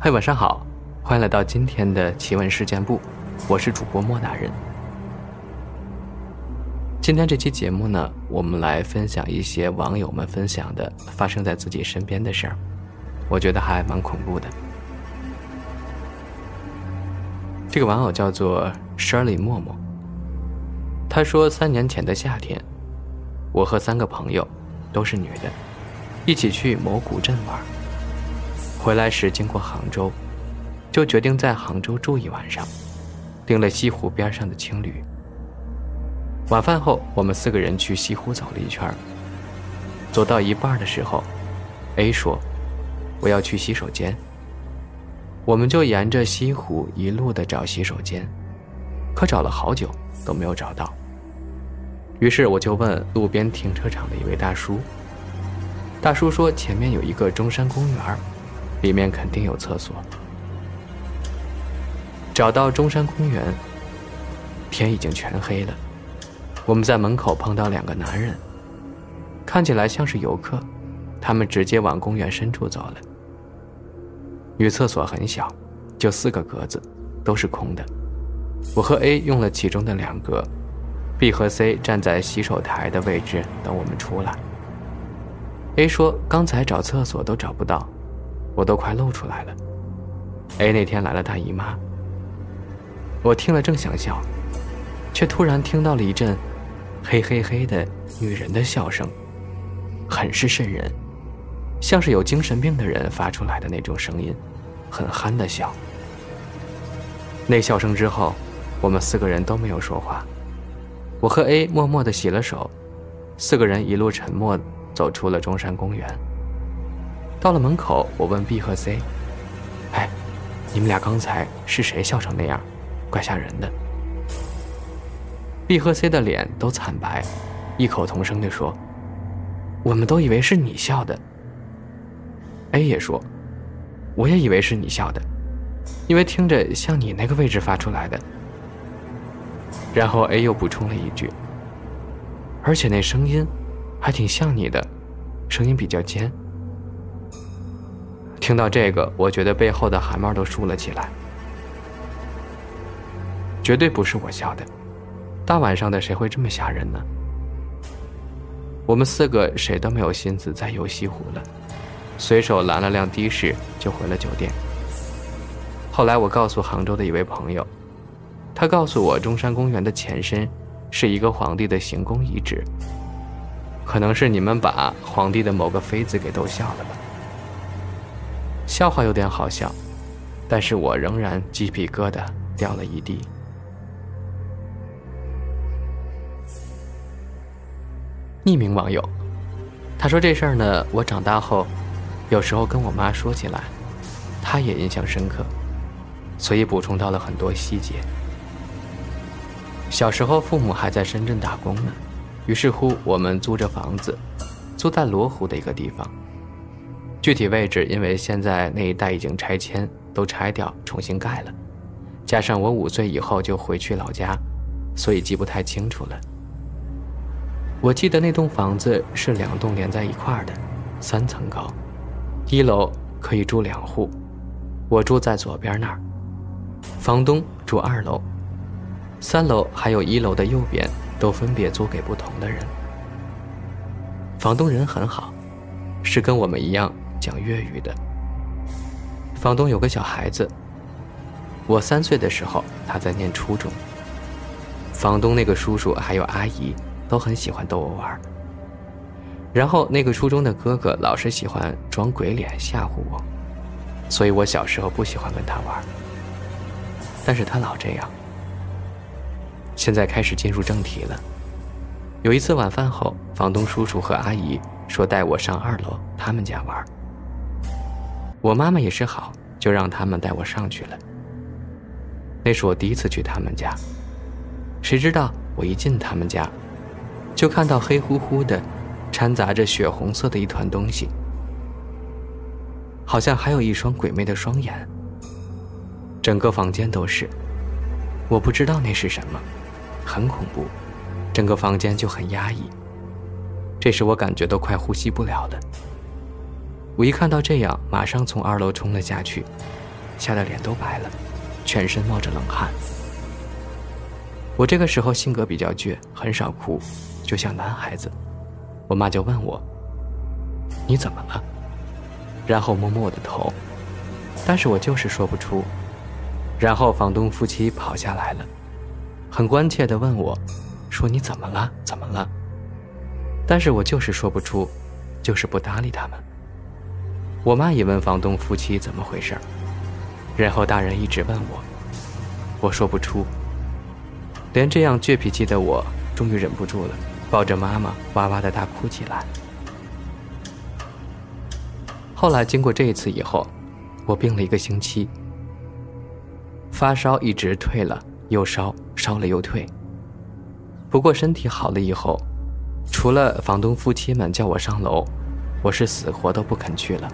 嗨，晚上好，欢迎来到今天的奇闻事件部，我是主播莫大人。今天这期节目呢，我们来分享一些网友们分享的发生在自己身边的事儿，我觉得还蛮恐怖的。这个网友叫做 Shirley 默默，他说三年前的夏天，我和三个朋友，都是女的，一起去某古镇玩。回来时经过杭州，就决定在杭州住一晚上，订了西湖边上的青旅。晚饭后，我们四个人去西湖走了一圈。走到一半的时候，A 说：“我要去洗手间。”我们就沿着西湖一路的找洗手间，可找了好久都没有找到。于是我就问路边停车场的一位大叔。大叔说：“前面有一个中山公园。”里面肯定有厕所。找到中山公园，天已经全黑了。我们在门口碰到两个男人，看起来像是游客，他们直接往公园深处走了。女厕所很小，就四个格子，都是空的。我和 A 用了其中的两个，B 和 C 站在洗手台的位置等我们出来。A 说：“刚才找厕所都找不到。”我都快露出来了。A 那天来了大姨妈，我听了正想笑，却突然听到了一阵“嘿嘿嘿”的女人的笑声，很是瘆人，像是有精神病的人发出来的那种声音，很憨的笑。那笑声之后，我们四个人都没有说话。我和 A 默默的洗了手，四个人一路沉默走出了中山公园。到了门口，我问 B 和 C：“ 哎，你们俩刚才是谁笑成那样？怪吓人的。”B 和 C 的脸都惨白，异口同声地说：“我们都以为是你笑的。”A 也说：“我也以为是你笑的，因为听着像你那个位置发出来的。”然后 A 又补充了一句：“而且那声音还挺像你的，声音比较尖。”听到这个，我觉得背后的汗毛都竖了起来。绝对不是我笑的，大晚上的谁会这么吓人呢？我们四个谁都没有心思再游西湖了，随手拦了辆的士就回了酒店。后来我告诉杭州的一位朋友，他告诉我中山公园的前身是一个皇帝的行宫遗址，可能是你们把皇帝的某个妃子给逗笑了吧。笑话有点好笑，但是我仍然鸡皮疙瘩掉了一地。匿名网友，他说这事儿呢，我长大后，有时候跟我妈说起来，她也印象深刻，所以补充到了很多细节。小时候父母还在深圳打工呢，于是乎我们租着房子，租在罗湖的一个地方。具体位置，因为现在那一带已经拆迁，都拆掉，重新盖了。加上我五岁以后就回去老家，所以记不太清楚了。我记得那栋房子是两栋连在一块的，三层高，一楼可以住两户，我住在左边那儿，房东住二楼，三楼还有一楼的右边都分别租给不同的人。房东人很好，是跟我们一样。讲粤语的房东有个小孩子。我三岁的时候，他在念初中。房东那个叔叔还有阿姨都很喜欢逗我玩。然后那个初中的哥哥老是喜欢装鬼脸吓唬我，所以我小时候不喜欢跟他玩。但是他老这样。现在开始进入正题了。有一次晚饭后，房东叔叔和阿姨说带我上二楼他们家玩。我妈妈也是好，就让他们带我上去了。那是我第一次去他们家，谁知道我一进他们家，就看到黑乎乎的，掺杂着血红色的一团东西，好像还有一双鬼魅的双眼。整个房间都是，我不知道那是什么，很恐怖，整个房间就很压抑。这时我感觉都快呼吸不了了。我一看到这样，马上从二楼冲了下去，吓得脸都白了，全身冒着冷汗。我这个时候性格比较倔，很少哭，就像男孩子。我妈就问我：“你怎么了？”然后摸摸我的头，但是我就是说不出。然后房东夫妻跑下来了，很关切地问我，说：“你怎么了？怎么了？”但是我就是说不出，就是不搭理他们。我妈也问房东夫妻怎么回事然后大人一直问我，我说不出。连这样倔脾气的我，终于忍不住了，抱着妈妈哇哇的大哭起来。后来经过这一次以后，我病了一个星期，发烧一直退了又烧，烧了又退。不过身体好了以后，除了房东夫妻们叫我上楼，我是死活都不肯去了。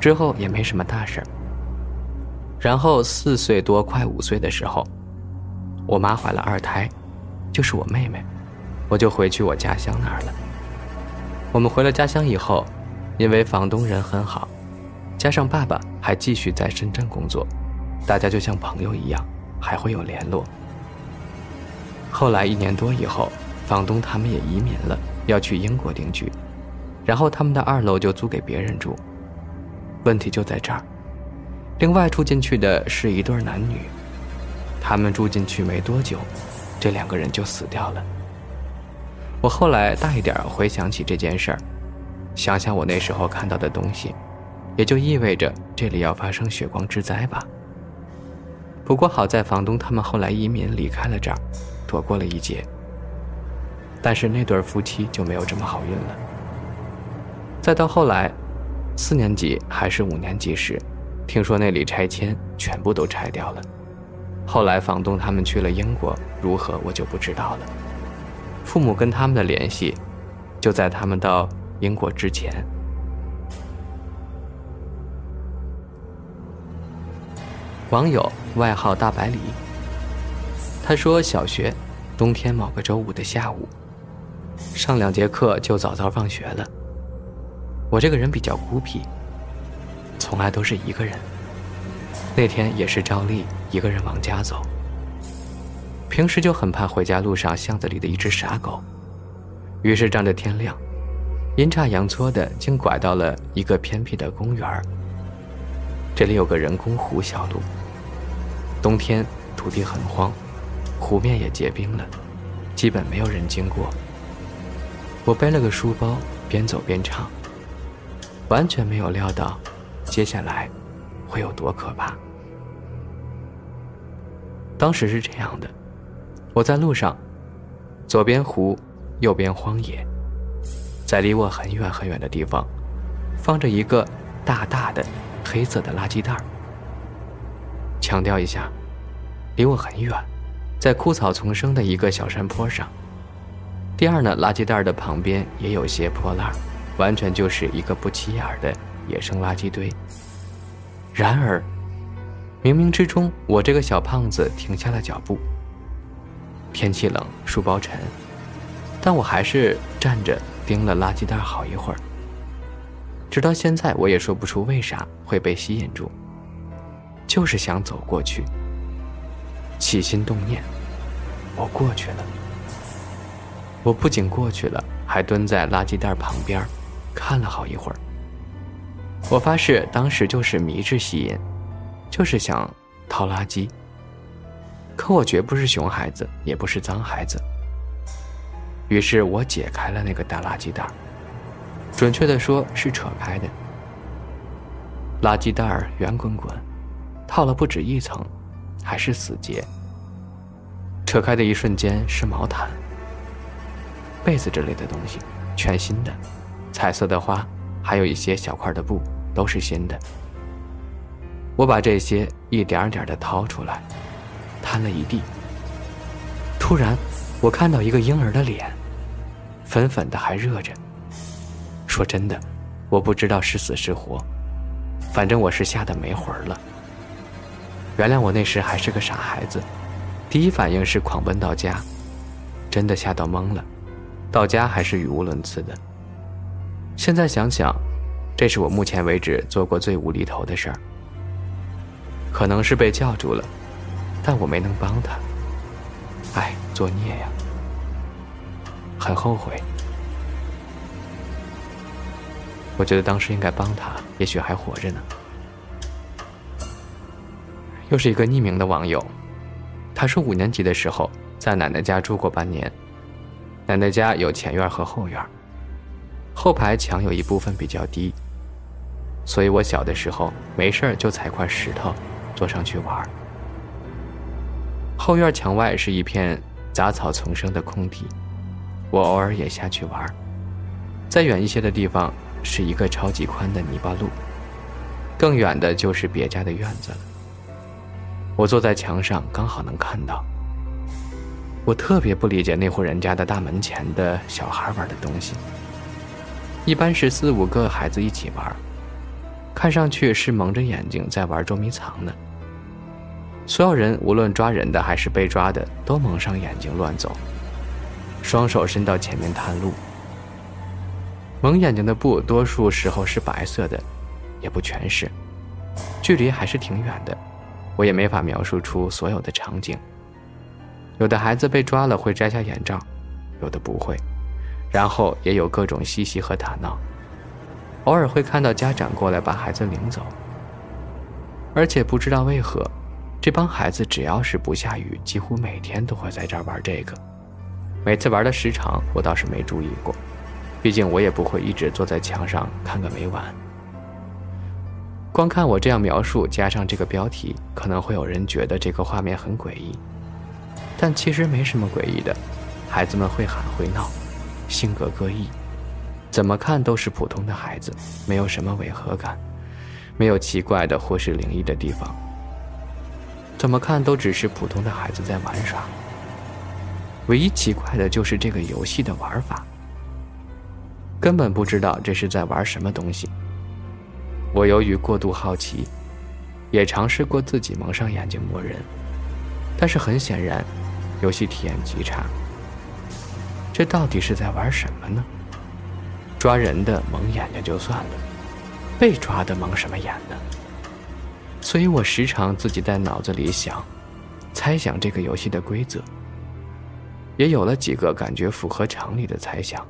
之后也没什么大事儿。然后四岁多快五岁的时候，我妈怀了二胎，就是我妹妹，我就回去我家乡那儿了。我们回了家乡以后。因为房东人很好，加上爸爸还继续在深圳工作，大家就像朋友一样，还会有联络。后来一年多以后，房东他们也移民了，要去英国定居，然后他们的二楼就租给别人住。问题就在这儿，另外住进去的是一对男女，他们住进去没多久，这两个人就死掉了。我后来大一点回想起这件事儿。想想我那时候看到的东西，也就意味着这里要发生血光之灾吧。不过好在房东他们后来移民离开了这儿，躲过了一劫。但是那对夫妻就没有这么好运了。再到后来，四年级还是五年级时，听说那里拆迁，全部都拆掉了。后来房东他们去了英国，如何我就不知道了。父母跟他们的联系，就在他们到。英国之前，网友外号大白梨。他说，小学冬天某个周五的下午，上两节课就早早放学了。我这个人比较孤僻，从来都是一个人。那天也是照例一个人往家走。平时就很怕回家路上巷子里的一只傻狗，于是仗着天亮。阴差阳错的，竟拐到了一个偏僻的公园这里有个人工湖小路。冬天土地很荒，湖面也结冰了，基本没有人经过。我背了个书包，边走边唱。完全没有料到，接下来会有多可怕。当时是这样的：我在路上，左边湖，右边荒野。在离我很远很远的地方，放着一个大大的黑色的垃圾袋儿强调一下，离我很远，在枯草丛生的一个小山坡上。第二呢，垃圾袋的旁边也有些破烂完全就是一个不起眼的野生垃圾堆。然而，冥冥之中，我这个小胖子停下了脚步。天气冷，书包沉，但我还是站着。盯了垃圾袋好一会儿，直到现在我也说不出为啥会被吸引住，就是想走过去。起心动念，我过去了。我不仅过去了，还蹲在垃圾袋旁边，看了好一会儿。我发誓当时就是迷之吸引，就是想掏垃圾。可我绝不是熊孩子，也不是脏孩子。于是我解开了那个大垃圾袋，准确的说是扯开的。垃圾袋圆滚滚，套了不止一层，还是死结。扯开的一瞬间是毛毯、被子之类的东西，全新的，彩色的花，还有一些小块的布，都是新的。我把这些一点点的掏出来，摊了一地。突然，我看到一个婴儿的脸。粉粉的还热着。说真的，我不知道是死是活，反正我是吓得没魂了。原谅我那时还是个傻孩子，第一反应是狂奔到家，真的吓到懵了。到家还是语无伦次的。现在想想，这是我目前为止做过最无厘头的事儿。可能是被叫住了，但我没能帮他。哎，作孽呀！很后悔。我觉得当时应该帮他，也许还活着呢。又是一个匿名的网友，他说五年级的时候在奶奶家住过半年，奶奶家有前院和后院，后排墙有一部分比较低，所以我小的时候没事就踩块石头坐上去玩。后院墙外是一片杂草丛生的空地，我偶尔也下去玩。再远一些的地方是一个超级宽的泥巴路，更远的就是别家的院子了。我坐在墙上，刚好能看到。我特别不理解那户人家的大门前的小孩玩的东西。一般是四五个孩子一起玩，看上去是蒙着眼睛在玩捉迷藏呢。所有人，无论抓人的还是被抓的，都蒙上眼睛乱走，双手伸到前面探路。蒙眼睛的布多数时候是白色的，也不全是，距离还是挺远的。我也没法描述出所有的场景。有的孩子被抓了会摘下眼罩，有的不会，然后也有各种嬉戏和打闹。偶尔会看到家长过来把孩子领走。而且不知道为何，这帮孩子只要是不下雨，几乎每天都会在这儿玩这个。每次玩的时长我倒是没注意过，毕竟我也不会一直坐在墙上看个没完。光看我这样描述，加上这个标题，可能会有人觉得这个画面很诡异，但其实没什么诡异的。孩子们会喊会闹，性格各异，怎么看都是普通的孩子，没有什么违和感，没有奇怪的或是灵异的地方。怎么看都只是普通的孩子在玩耍。唯一奇怪的就是这个游戏的玩法，根本不知道这是在玩什么东西。我由于过度好奇，也尝试过自己蒙上眼睛摸人，但是很显然，游戏体验极差。这到底是在玩什么呢？抓人的蒙眼睛就算了，被抓的蒙什么眼呢？所以我时常自己在脑子里想，猜想这个游戏的规则，也有了几个感觉符合常理的猜想。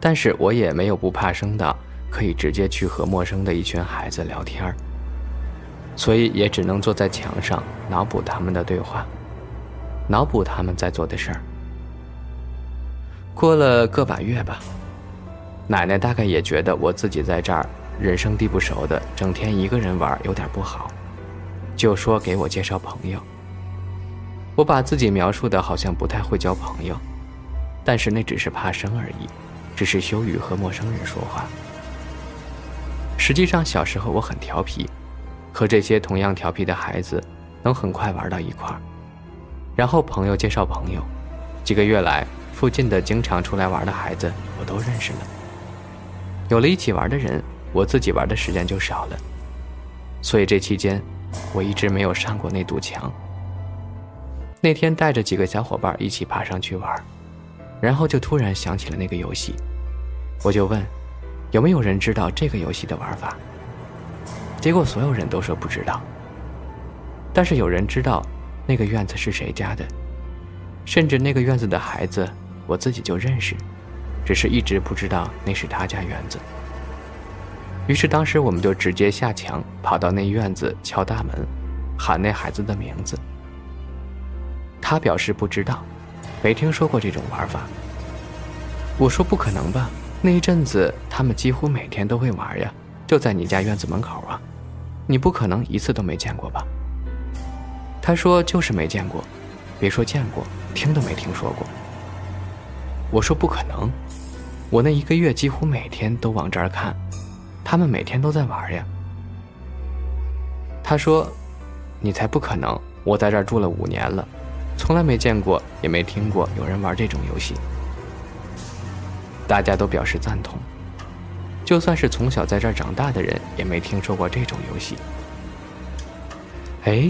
但是我也没有不怕生的。可以直接去和陌生的一群孩子聊天所以也只能坐在墙上脑补他们的对话，脑补他们在做的事儿。过了个把月吧，奶奶大概也觉得我自己在这儿人生地不熟的，整天一个人玩有点不好，就说给我介绍朋友。我把自己描述的好像不太会交朋友，但是那只是怕生而已，只是羞于和陌生人说话。实际上，小时候我很调皮，和这些同样调皮的孩子能很快玩到一块儿。然后朋友介绍朋友，几个月来，附近的经常出来玩的孩子我都认识了。有了一起玩的人，我自己玩的时间就少了。所以这期间，我一直没有上过那堵墙。那天带着几个小伙伴一起爬上去玩，然后就突然想起了那个游戏，我就问。有没有人知道这个游戏的玩法？结果所有人都说不知道。但是有人知道那个院子是谁家的，甚至那个院子的孩子我自己就认识，只是一直不知道那是他家院子。于是当时我们就直接下墙跑到那院子敲大门，喊那孩子的名字。他表示不知道，没听说过这种玩法。我说不可能吧。那一阵子，他们几乎每天都会玩呀，就在你家院子门口啊，你不可能一次都没见过吧？他说就是没见过，别说见过，听都没听说过。我说不可能，我那一个月几乎每天都往这儿看，他们每天都在玩呀。他说，你才不可能，我在这儿住了五年了，从来没见过，也没听过有人玩这种游戏。大家都表示赞同。就算是从小在这儿长大的人，也没听说过这种游戏。哎，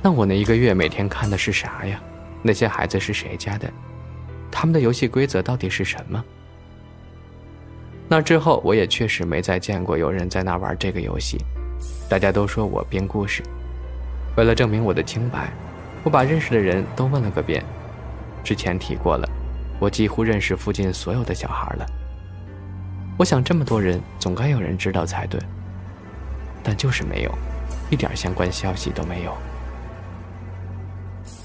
那我那一个月每天看的是啥呀？那些孩子是谁家的？他们的游戏规则到底是什么？那之后我也确实没再见过有人在那玩这个游戏，大家都说我编故事。为了证明我的清白，我把认识的人都问了个遍。之前提过了，我几乎认识附近所有的小孩了。我想这么多人，总该有人知道才对。但就是没有，一点相关消息都没有，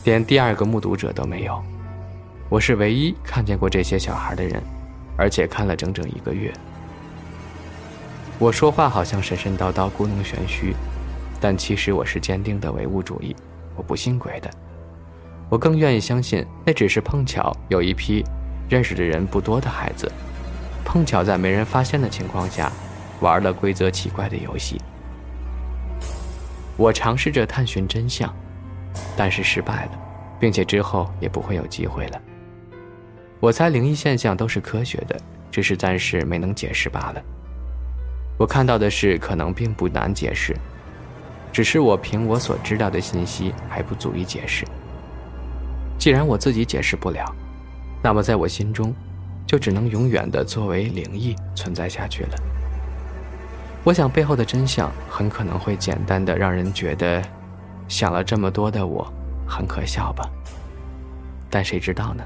连第二个目睹者都没有。我是唯一看见过这些小孩的人，而且看了整整一个月。我说话好像神神叨叨、故弄玄虚，但其实我是坚定的唯物主义，我不信鬼的。我更愿意相信，那只是碰巧有一批认识的人不多的孩子，碰巧在没人发现的情况下，玩了规则奇怪的游戏。我尝试着探寻真相，但是失败了，并且之后也不会有机会了。我猜灵异现象都是科学的，只是暂时没能解释罢了。我看到的事可能并不难解释，只是我凭我所知道的信息还不足以解释。既然我自己解释不了，那么在我心中，就只能永远的作为灵异存在下去了。我想背后的真相很可能会简单的让人觉得，想了这么多的我很可笑吧。但谁知道呢？